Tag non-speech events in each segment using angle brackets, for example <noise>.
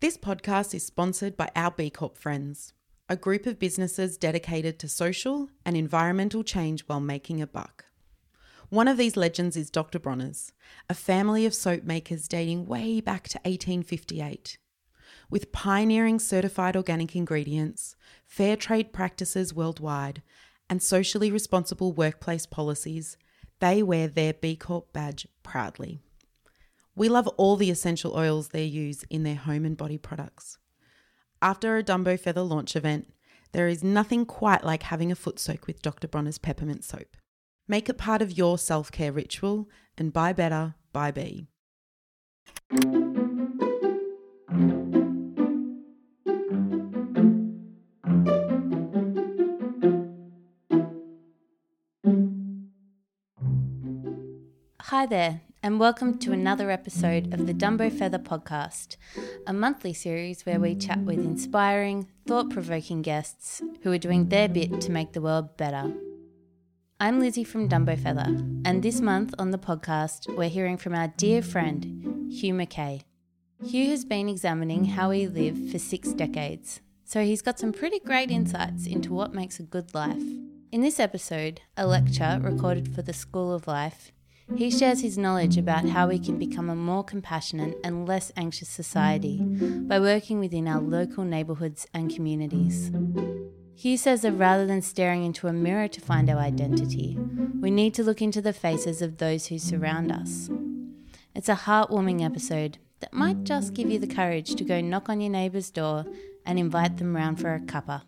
This podcast is sponsored by our B Corp friends, a group of businesses dedicated to social and environmental change while making a buck. One of these legends is Dr. Bronner's, a family of soap makers dating way back to 1858. With pioneering certified organic ingredients, fair trade practices worldwide, and socially responsible workplace policies, they wear their B Corp badge proudly. We love all the essential oils they use in their home and body products. After a Dumbo Feather launch event, there is nothing quite like having a foot soak with Dr. Bronner's peppermint soap. Make it part of your self care ritual and buy better, buy B. Hi there, and welcome to another episode of the Dumbo Feather Podcast, a monthly series where we chat with inspiring, thought provoking guests who are doing their bit to make the world better. I'm Lizzie from Dumbo Feather, and this month on the podcast, we're hearing from our dear friend, Hugh Mackay. Hugh has been examining how we live for six decades, so he's got some pretty great insights into what makes a good life. In this episode, a lecture recorded for the School of Life, he shares his knowledge about how we can become a more compassionate and less anxious society by working within our local neighbourhoods and communities. He says that rather than staring into a mirror to find our identity, we need to look into the faces of those who surround us. It's a heartwarming episode that might just give you the courage to go knock on your neighbour's door and invite them round for a cuppa.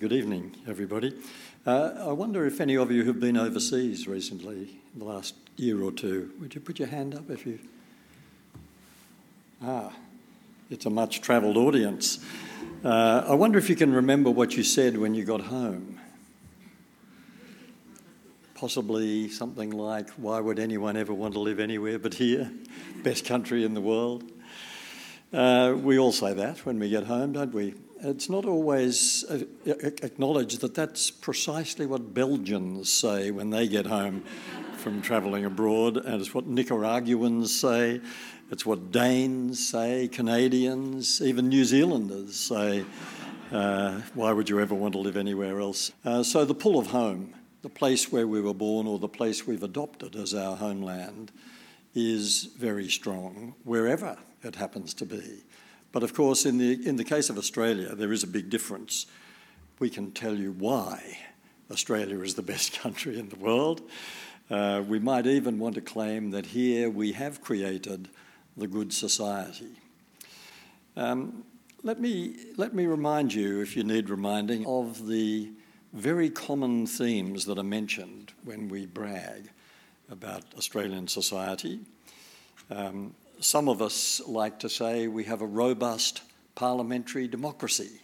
Good evening, everybody. Uh, I wonder if any of you have been overseas recently, in the last year or two. Would you put your hand up if you. Ah, it's a much travelled audience. Uh, I wonder if you can remember what you said when you got home. Possibly something like, Why would anyone ever want to live anywhere but here? Best country in the world. Uh, we all say that when we get home, don't we? It's not always uh, acknowledged that that's precisely what Belgians say when they get home from travelling abroad, and it's what Nicaraguans say, it's what Danes say, Canadians, even New Zealanders say. Uh, why would you ever want to live anywhere else? Uh, so, the pull of home, the place where we were born or the place we've adopted as our homeland, is very strong wherever it happens to be. But of course, in the, in the case of Australia, there is a big difference. We can tell you why Australia is the best <laughs> country in the world. Uh, we might even want to claim that here we have created the good society. Um, let, me, let me remind you, if you need reminding, of the very common themes that are mentioned when we brag about Australian society. Um, some of us like to say we have a robust parliamentary democracy.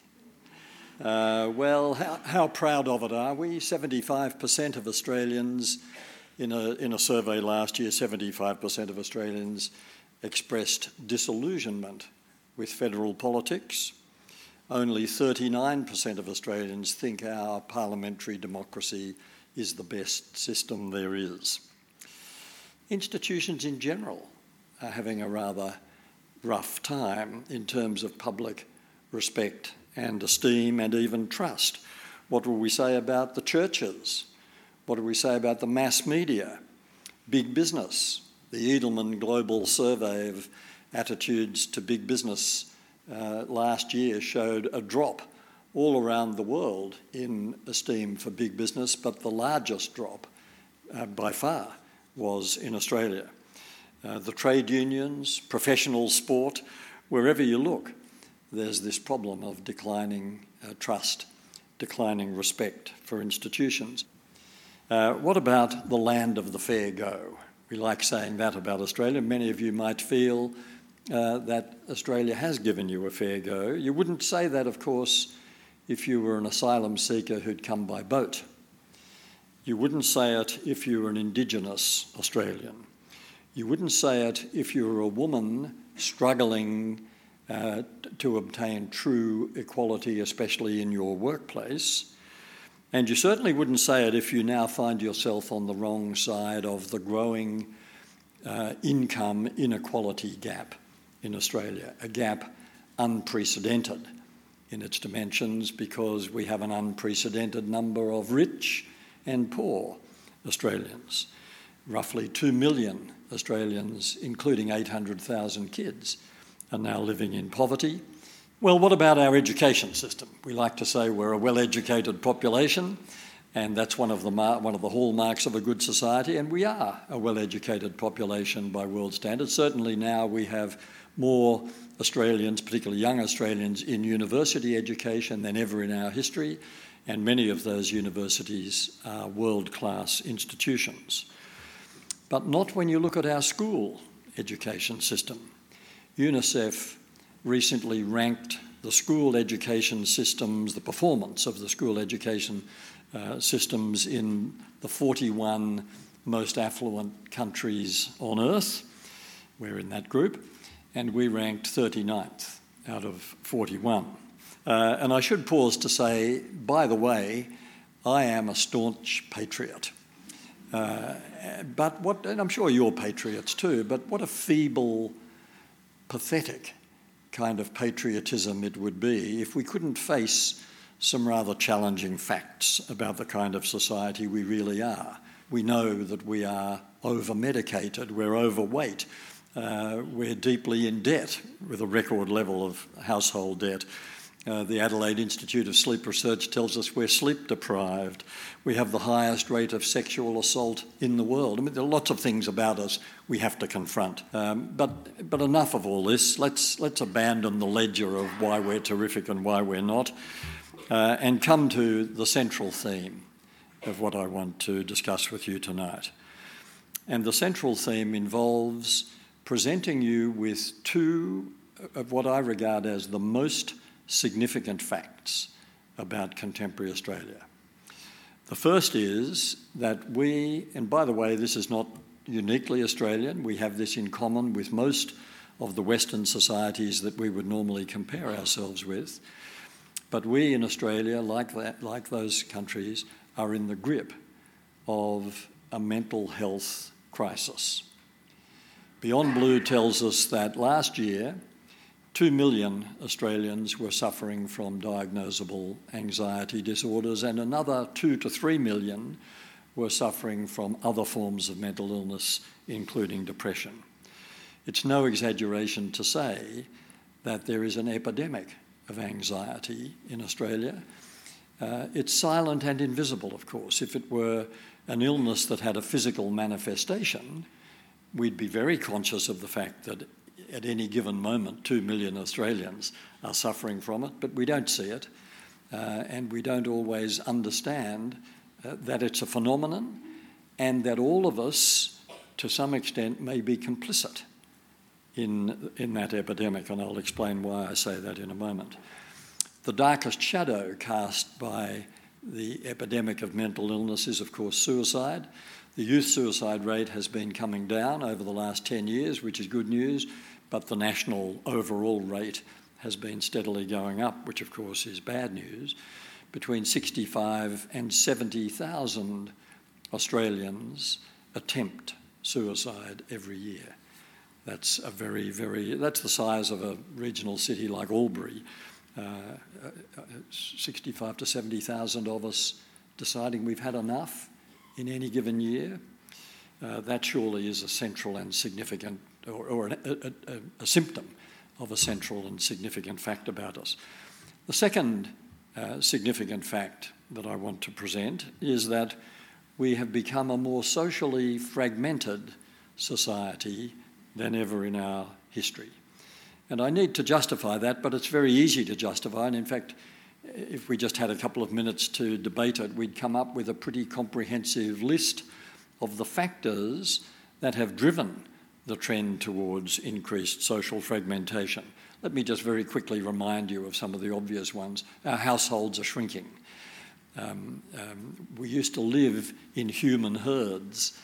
Uh, well, how, how, proud of it are we? 75% of Australians, in a, in a survey last year, 75% of Australians expressed disillusionment with federal politics. Only 39% of Australians think our parliamentary democracy is the best system there is. Institutions in general are having a rather rough time in terms of public respect and esteem and even trust. What will we say about the churches? What do we say about the mass media? Big business. The Edelman Global Survey of Attitudes to Big Business uh, last year showed a drop all around the world in esteem for big business, but the largest drop uh, by far was in Australia. Uh, the trade unions, professional sport, wherever you look, there's this problem of declining uh, trust, declining respect for institutions. Uh, what about the land of the fair go? We like saying that about Australia. Many of you might feel uh, that Australia has given you a fair go. You wouldn't say that, of course, if you were an asylum seeker who'd come by boat. You wouldn't say it if you were an Indigenous Australian. You wouldn't say it if you were a woman struggling uh, to obtain true equality, especially in your workplace. And you certainly wouldn't say it if you now find yourself on the wrong side of the growing uh, income inequality gap in Australia, a gap unprecedented in its dimensions because we have an unprecedented number of rich and poor Australians. Roughly 2 million Australians, including 800,000 kids, are now living in poverty. Well, what about our education system? We like to say we're a well educated population, and that's one of, the mar- one of the hallmarks of a good society, and we are a well educated population by world standards. Certainly now we have more Australians, particularly young Australians, in university education than ever in our history, and many of those universities are world class institutions. But not when you look at our school education system. UNICEF recently ranked the school education systems, the performance of the school education uh, systems in the 41 most affluent countries on earth. We're in that group and we ranked 39th out of 41. Uh, and I should pause to say, by the way, I am a staunch patriot. Uh, but what, and I'm sure you're patriots too, but what a feeble, pathetic kind of patriotism it would be if we couldn't face some rather challenging facts about the kind of society we really are. We know that we are over medicated, we're overweight, uh, we're deeply in debt with a record level of household debt. Uh, the Adelaide Institute of Sleep Research tells us we're sleep deprived. We have the highest rate of sexual assault in the world. I mean, there are lots of things about us we have to confront. Um, but, but enough of all this. Let's, let's abandon the ledger of why we're terrific and why we're not uh, and come to the central theme of what I want to discuss with you tonight. And the central theme involves presenting you with two of what I regard as the most significant facts about contemporary Australia. The first is that we, and by the way, this is not uniquely Australian, we have this in common with most of the Western societies that we would normally compare ourselves with. But we in Australia, like, that, like those countries, are in the grip of a mental health crisis. Beyond Blue tells us that last year, 2 million Australians were suffering from diagnosable anxiety disorders, and another 2 to 3 million were suffering from other forms of mental illness, including depression. It's no exaggeration to say that there is an epidemic of anxiety in Australia. Uh, it's silent and invisible, of course. If it were an illness that had a physical manifestation, we'd be very conscious of the fact that at any given moment, two million Australians are suffering from it, but we don't see it, uh, and we don't always understand uh, that it's a phenomenon and that all of us, to some extent, may be complicit in, in that epidemic, and I'll explain why I say that in a moment. The darkest shadow cast by the epidemic of mental illness is, of course, suicide. The youth suicide rate has been coming down over the last 10 years, which is good news, but the national overall rate has been steadily going up, which of course is bad news. Between 65 and 70,000 Australians attempt suicide every year. That's a very, very, that's the size of a regional city like Albury. Uh, uh 65 to 70,000 of us deciding we've had enough in any given year. Uh, that surely is a central and significant, or, or a, a, a, symptom of a central and significant fact about us. The second uh, significant fact that I want to present is that we have become a more socially fragmented society than ever in our history. And I need to justify that, but it's very easy to justify. And in fact, if we just had a couple of minutes to debate it, we'd come up with a pretty comprehensive list of the factors that have driven the trend towards increased social fragmentation. Let me just very quickly remind you of some of the obvious ones. Our households are shrinking. Um, um, we used to live in human herds.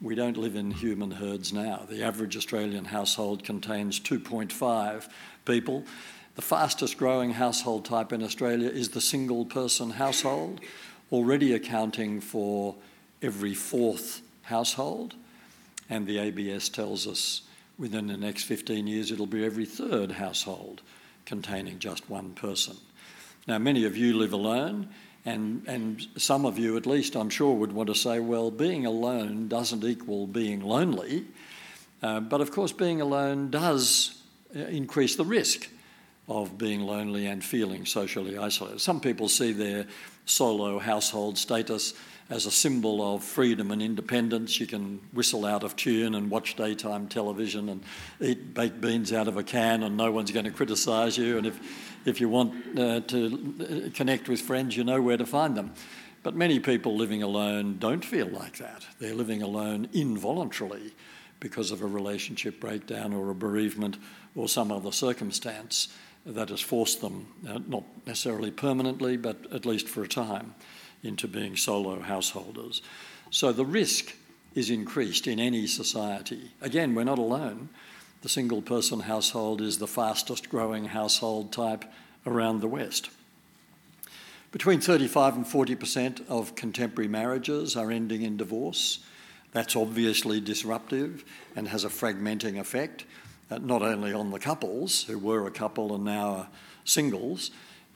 We don't live in human herds now. The average Australian household contains 2.5 people. The fastest growing household type in Australia is the single person household. already accounting for every fourth household, and the ABS tells us within the next 15 years it'll be every third household containing just one person. Now, many of you live alone, and, and some of you, at least, I'm sure, would want to say, well, being alone doesn't equal being lonely. Uh, but of course, being alone does uh, increase the risk of being lonely and feeling socially isolated. Some people see their solo household status as a symbol of freedom and independence. You can whistle out of tune and watch daytime television and eat baked beans out of a can, and no one's going to criticise you. And if, if you want uh, to uh, connect with friends, you know where to find them. But many people living alone don't feel like that. They're living alone involuntarily because of a relationship breakdown or a bereavement or some other circumstance that has forced them, uh, not necessarily permanently, but at least for a time, into being solo householders. So the risk is increased in any society. Again, we're not alone. The single person household is the fastest growing household type around the West. Between 35 and 40% of contemporary marriages are ending in divorce. That's obviously disruptive and has a fragmenting effect uh, not only on the couples who were a couple and now are singles,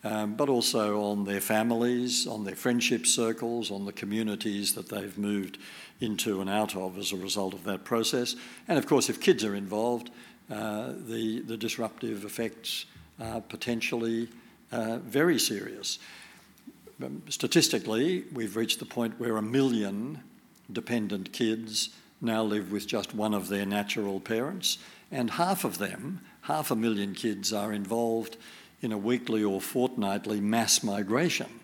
um, but also on their families, on their friendship circles, on the communities that they've moved into and out of as a result of that process. And of course, if kids are involved, uh, the, the disruptive effects are potentially uh, very serious. Um, statistically, we've reached the point where a million dependent kids now live with just one of their natural parents, and half of them, half a million kids, are involved in a weekly or fortnightly mass migration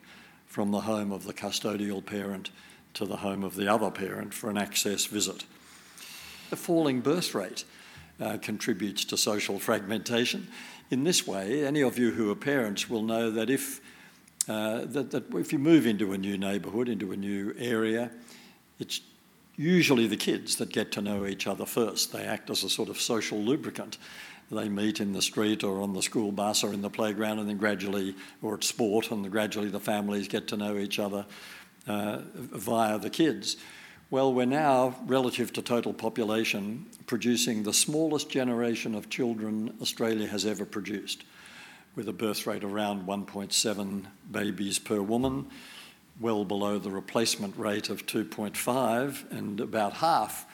from the home of the custodial parent to the home of the other parent for an access visit. The falling birth rate uh, contributes to social fragmentation. In this way, any of you who are parents will know that if, uh, that, that if you move into a new neighbourhood, into a new area, it's usually the kids that get to know each other first. They act as a sort of social lubricant. They meet in the street or on the school bus or in the playground, and then gradually, or at sport, and gradually the families get to know each other uh, via the kids. Well, we're now, relative to total population, producing the smallest generation of children Australia has ever produced, with a birth rate around 1.7 babies per woman well below the replacement rate of 2.5 and about half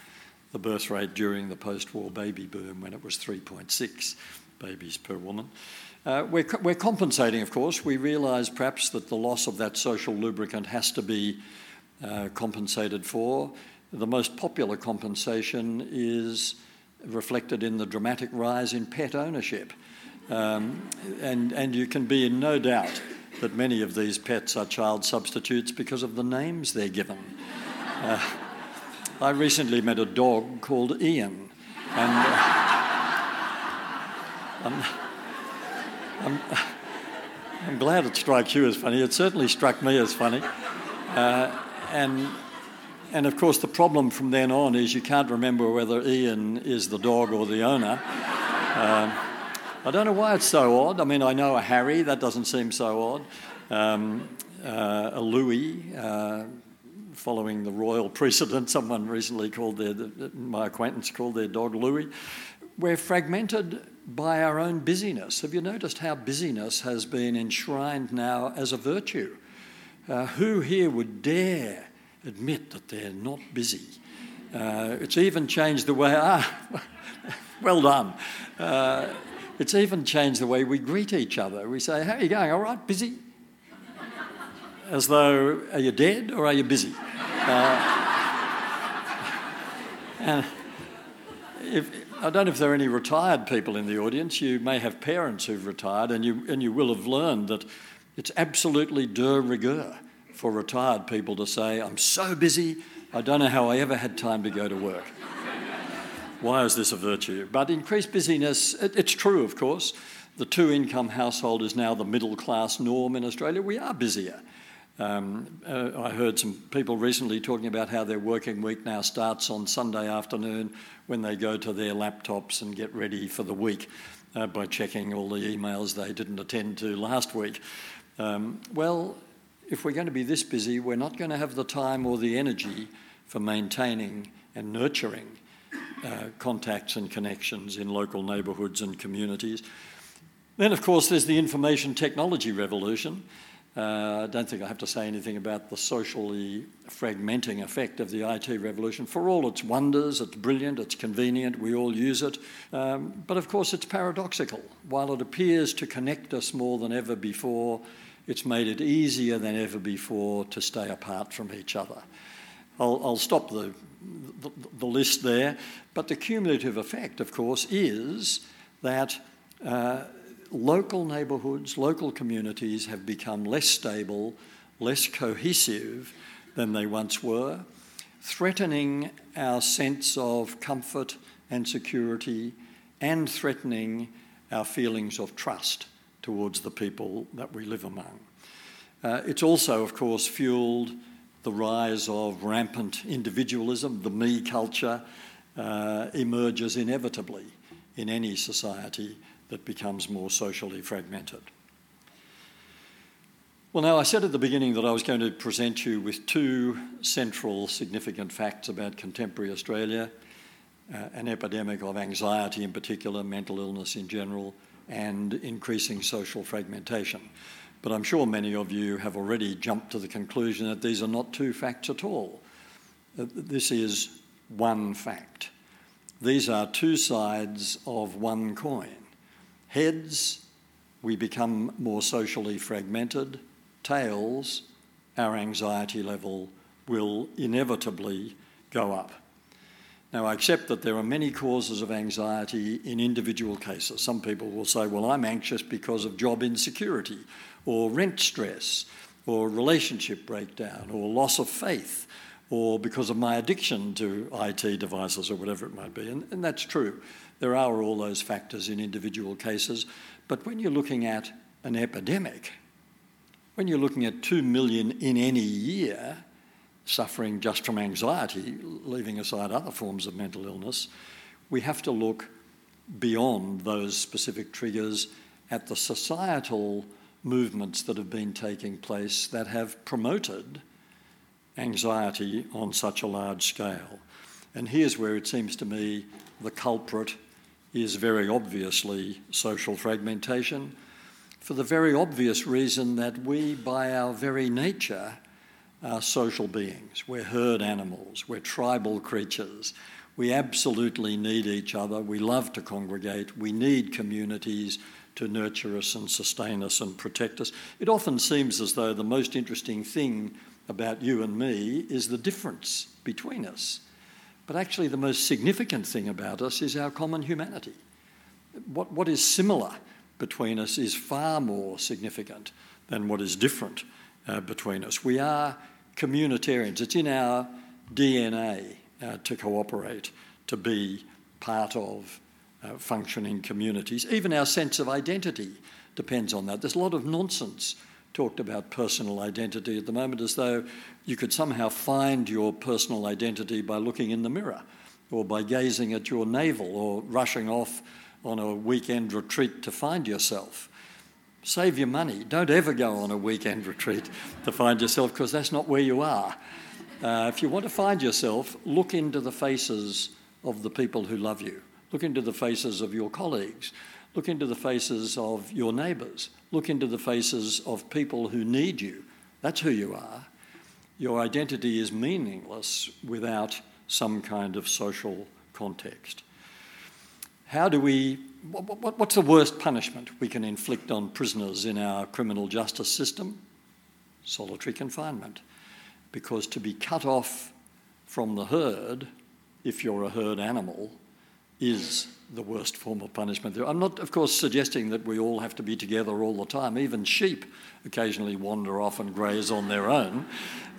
the birth rate during the post war baby boom when it was 3.6 babies per woman. Uh, we're, we're compensating, of course. We realise perhaps that the loss of that social lubricant has to be uh, compensated for. The most popular compensation is reflected in the dramatic rise in pet ownership. Um, and, and you can be in no doubt that many of these pets are child substitutes because of the names they're given. Uh, I recently met a dog called Ian, and uh, I'm, I'm, I'm, glad it strikes you as funny. It certainly struck me as funny. Uh, and, and of course, the problem from then on is you can't remember whether Ian is the dog or the owner. Um, I don't know why it's so odd. I mean, I know a Harry, that doesn't seem so odd. Um, uh, a Louis, uh, following the royal precedent, someone recently called their, my acquaintance called their dog Louis. We're fragmented by our own busyness. Have you noticed how busyness has been enshrined now as a virtue? Uh, who here would dare admit that they're not busy? Uh, it's even changed the way, ah, <laughs> well done. Uh, it's even changed the way we greet each other. We say, How are you going? All right, busy? As though, Are you dead or are you busy? Uh, <laughs> and if, I don't know if there are any retired people in the audience. You may have parents who've retired, and you, and you will have learned that it's absolutely de rigueur for retired people to say, I'm so busy, I don't know how I ever had time to go to work. Why is this a virtue? But increased busyness, it, it's true, of course. The two income household is now the middle class norm in Australia. We are busier. Um, uh, I heard some people recently talking about how their working week now starts on Sunday afternoon when they go to their laptops and get ready for the week uh, by checking all the emails they didn't attend to last week. Um, well, if we're going to be this busy, we're not going to have the time or the energy for maintaining and nurturing uh, contacts and connections in local neighbourhoods and communities. Then, of course, there's the information technology revolution. Uh, I don't think I have to say anything about the socially fragmenting effect of the IT revolution. For all its wonders, it's brilliant, it's convenient, we all use it. Um, but of course, it's paradoxical. While it appears to connect us more than ever before, it's made it easier than ever before to stay apart from each other. I'll, stop the, the, the, list there, but the cumulative effect, of course, is that. Uh, local neighbourhoods, local communities have become less stable, less cohesive than they once were, threatening our sense of comfort and security and threatening our feelings of trust towards the people that we live among. Uh, it's also, of course, fueled the rise of rampant individualism. The me culture uh, emerges inevitably in any society that becomes more socially fragmented. Well, now, I said at the beginning that I was going to present you with two central significant facts about contemporary Australia uh, an epidemic of anxiety in particular, mental illness in general, and increasing social fragmentation. But I'm sure many of you have already jumped to the conclusion that these are not two facts at all. Uh, this is one fact. These are two sides of one coin. Heads, we become more socially fragmented. Tails, our anxiety level will inevitably go up. Now, I accept that there are many causes of anxiety in individual cases. Some people will say, well, I'm anxious because of job insecurity, or rent stress, or relationship breakdown, or loss of faith, or because of my addiction to IT devices, or whatever it might be. And, and that's true. There are all those factors in individual cases, but when you're looking at an epidemic, when you're looking at 2 million in any year suffering just from anxiety, leaving aside other forms of mental illness, we have to look beyond those specific triggers at the societal movements that have been taking place that have promoted anxiety on such a large scale. And here's where it seems to me the culprit is very obviously social fragmentation for the very obvious reason that we, by our very nature, are social beings. We're herd animals, we're tribal creatures. We absolutely need each other. We love to congregate. We need communities to nurture us and sustain us and protect us. It often seems as though the most interesting thing about you and me is the difference between us. But actually, the most significant thing about us is our common humanity. What, what is similar between us is far more significant than what is different uh, between us. We are communitarians, it's in our DNA uh, to cooperate, to be part of uh, functioning communities. Even our sense of identity depends on that. There's a lot of nonsense talked about personal identity at the moment as though you could somehow find your personal identity by looking in the mirror or by gazing at your navel or rushing off on a weekend retreat to find yourself. Save your money. Don't ever go on a weekend <laughs> retreat to find yourself because that's not where you are. Uh, if you want to find yourself, look into the faces of the people who love you. Look into the faces of your colleagues. Look into the faces of your neighbours. Look into the faces of people who need you. That's who you are. Your identity is meaningless without some kind of social context. How do we, what's the worst punishment we can inflict on prisoners in our criminal justice system? Solitary confinement. Because to be cut off from the herd, if you're a herd animal, is the worst form of punishment. I'm not, of course, suggesting that we all have to be together all the time. Even sheep occasionally wander off and graze on their own.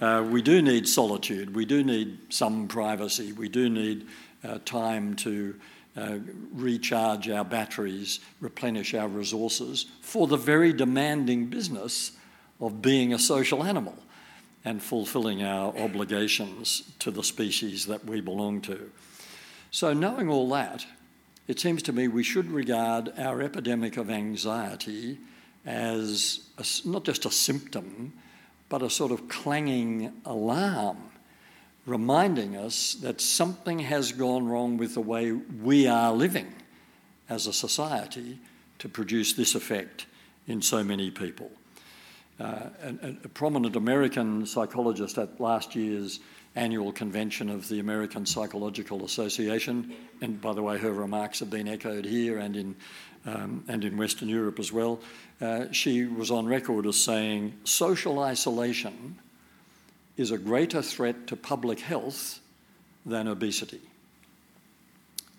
Uh, we do need solitude. We do need some privacy. We do need uh, time to uh, recharge our batteries, replenish our resources for the very demanding business of being a social animal and fulfilling our obligations to the species that we belong to. So, knowing all that, it seems to me we should regard our epidemic of anxiety as a, not just a symptom, but a sort of clanging alarm reminding us that something has gone wrong with the way we are living as a society to produce this effect in so many people. Uh, a, a, prominent American psychologist at last year's annual convention of the American Psychological Association, and by the way, her remarks have been echoed here and in, um, and in Western Europe as well. Uh, she was on record as saying social isolation is a greater threat to public health than obesity.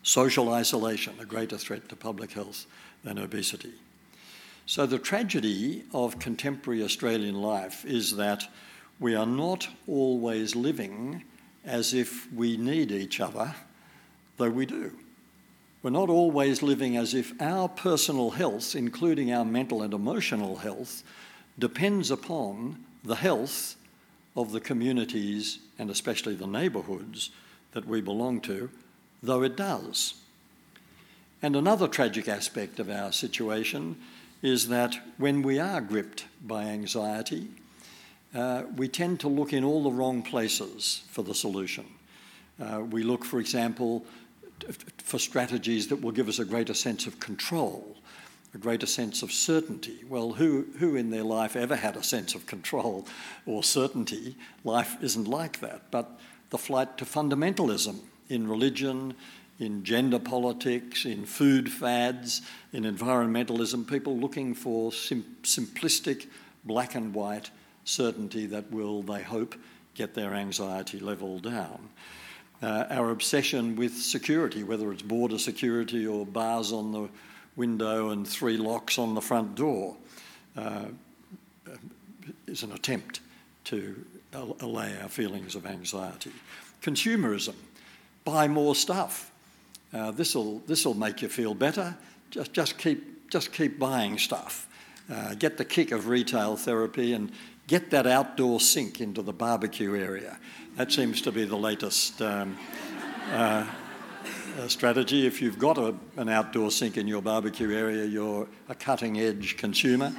Social isolation, a greater threat to public health than obesity. So, the tragedy of contemporary Australian life is that we are not always living as if we need each other, though we do. We're not always living as if our personal health, including our mental and emotional health, depends upon the health of the communities and especially the neighbourhoods that we belong to, though it does. And another tragic aspect of our situation is that when we are gripped by anxiety, uh, we tend to look in all the wrong places for the solution. Uh, we look, for example, for strategies that will give us a greater sense of control, a greater sense of certainty. Well, who, who in their life ever had a sense of control or certainty? Life isn't like that. But the flight to fundamentalism in religion, in gender politics, in food fads, in environmentalism, people looking for sim- simplistic black and white certainty that will, they hope, get their anxiety level down. Uh, our obsession with security, whether it's border security or bars on the window and three locks on the front door, uh, is an attempt to allay our feelings of anxiety. Consumerism, buy more stuff. Uh, this'll this'll make you feel better. Just just keep just keep buying stuff. Uh, get the kick of retail therapy and get that outdoor sink into the barbecue area. That seems to be the latest um, uh, uh, strategy. If you've got a, an outdoor sink in your barbecue area, you're a cutting edge consumer.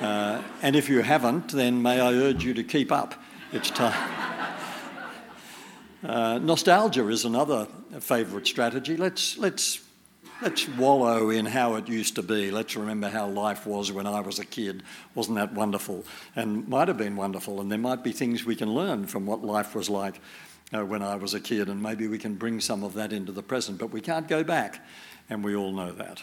Uh, and if you haven't, then may I urge you to keep up. It's time. Uh, nostalgia is another favourite strategy. Let's, let's let's wallow in how it used to be. Let's remember how life was when I was a kid. Wasn't that wonderful? And might have been wonderful. And there might be things we can learn from what life was like uh, when I was a kid, and maybe we can bring some of that into the present. But we can't go back, and we all know that.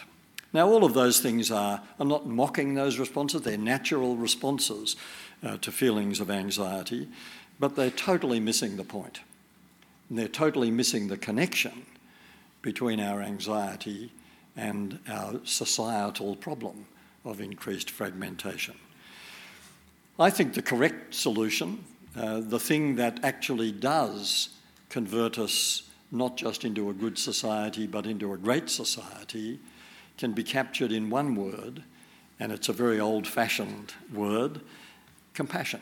Now, all of those things are, I'm not mocking those responses, they're natural responses uh, to feelings of anxiety, but they're totally missing the point. And they're totally missing the connection between our anxiety and our societal problem of increased fragmentation. I think the correct solution, uh, the thing that actually does convert us not just into a good society but into a great society, can be captured in one word, and it's a very old fashioned word compassion.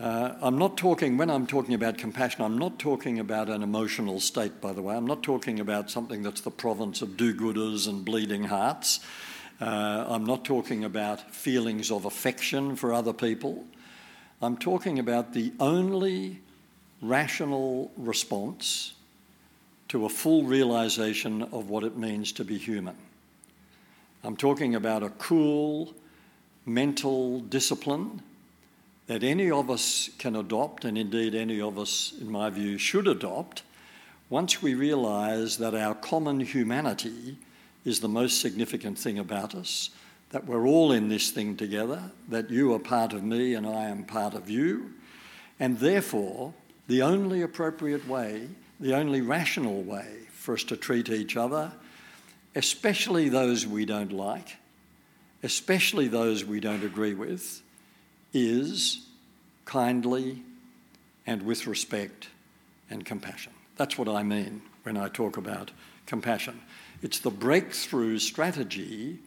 Uh, I'm not talking, when I'm talking about compassion, I'm not talking about an emotional state, by the way. I'm not talking about something that's the province of do gooders and bleeding hearts. Uh, I'm not talking about feelings of affection for other people. I'm talking about the only rational response to a full realization of what it means to be human. I'm talking about a cool mental discipline that any of us can adopt, and indeed any of us, in my view, should adopt, once we realise that our common humanity is the most significant thing about us, that we're all in this thing together, that you are part of me and I am part of you, and therefore the only appropriate way, the only rational way for us to treat each other, especially those we don't like, especially those we don't agree with, is kindly and with respect and compassion. That's what I mean when I talk about compassion. It's the breakthrough strategy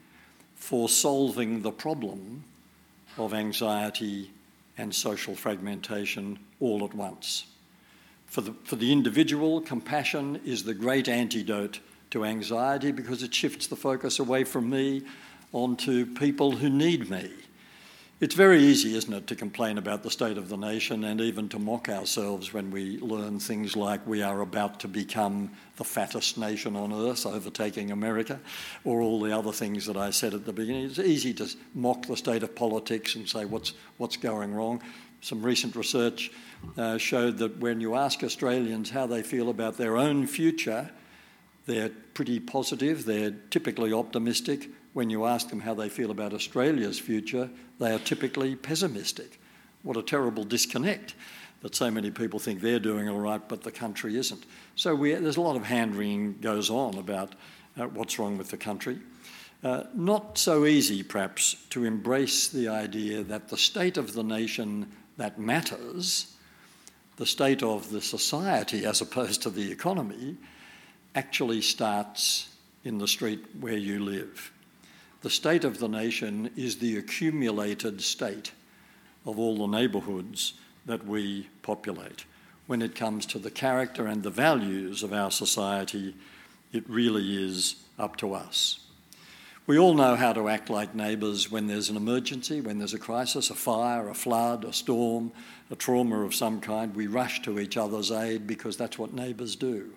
for solving the problem of anxiety and social fragmentation all at once. For the, for the individual, compassion is the great antidote to anxiety because it shifts the focus away from me onto people who need me It's very easy, isn't it, to complain about the state of the nation and even to mock ourselves when we learn things like we are about to become the fattest nation on earth, overtaking America, or all the other things that I said at the beginning. It's easy to mock the state of politics and say what's, what's going wrong. Some recent research uh, showed that when you ask Australians how they feel about their own future, they're pretty positive, they're typically optimistic. When you ask them how they feel about Australia's future, they are typically pessimistic. What a terrible disconnect that so many people think they're doing all right, but the country isn't. So we, there's a lot of hand wringing goes on about uh, what's wrong with the country. Uh, not so easy, perhaps, to embrace the idea that the state of the nation that matters, the state of the society as opposed to the economy, actually starts in the street where you live. The state of the nation is the accumulated state of all the neighbourhoods that we populate. When it comes to the character and the values of our society, it really is up to us. We all know how to act like neighbours when there's an emergency, when there's a crisis, a fire, a flood, a storm, a trauma of some kind. We rush to each other's aid because that's what neighbours do.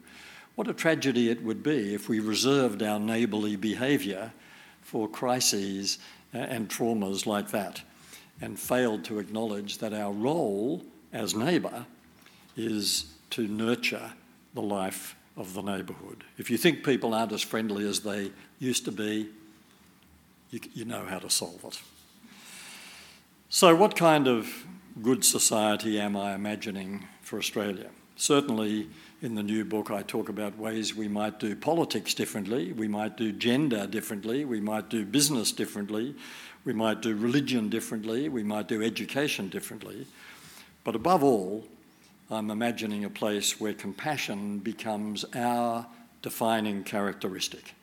What a tragedy it would be if we reserved our neighbourly behaviour for crises uh, and traumas like that and failed to acknowledge that our role as neighbour is to nurture the life of the neighbourhood. If you think people aren't as friendly as they used to be, you, you know how to solve it. So, what kind of good society am I imagining for Australia? Certainly, in the new book, I talk about ways we might do politics differently, we might do gender differently, we might do business differently, we might do religion differently, we might do education differently. But above all, I'm imagining a place where compassion becomes our defining characteristic,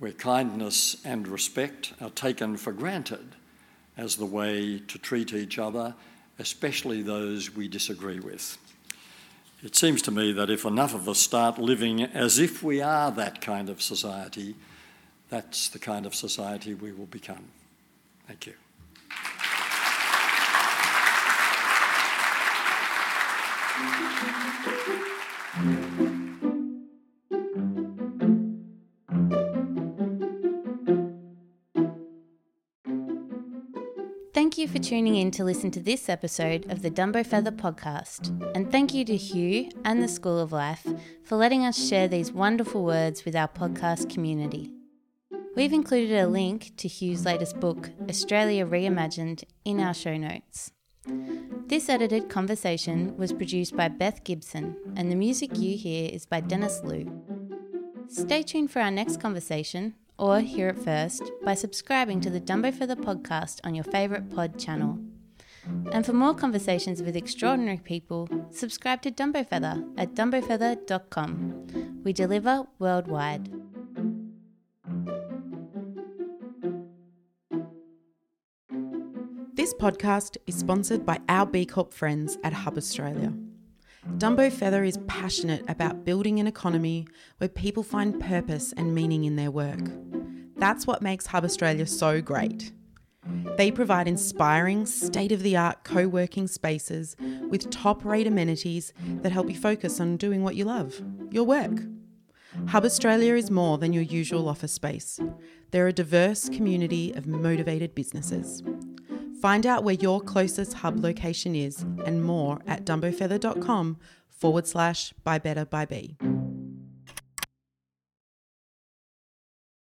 where kindness and respect are taken for granted as the way to treat each other, especially those we disagree with. It seems to me that if enough of us start living as if we are that kind of society, that's the kind of society we will become. Thank you. Thank you tuning in to listen to this episode of the Dumbo Feather podcast. And thank you to Hugh and the School of Life for letting us share these wonderful words with our podcast community. We've included a link to Hugh's latest book, Australia Reimagined, in our show notes. This edited conversation was produced by Beth Gibson, and the music you hear is by Dennis Liu. Stay tuned for our next conversation, or hear it first, by subscribing to the Dumbo Feather podcast on your favourite pod channel. And for more conversations with extraordinary people, subscribe to Dumbo Feather at dumbofeather.com. We deliver worldwide. This podcast is sponsored by our B Corp friends at Hub Australia. Dumbo Feather is passionate about building an economy where people find purpose and meaning in their work. That's what makes Hub Australia so great. They provide inspiring, state of the art co working spaces with top rate amenities that help you focus on doing what you love your work. Hub Australia is more than your usual office space, they're a diverse community of motivated businesses. Find out where your closest hub location is and more at dumbofeather.com forward slash buy better buy B.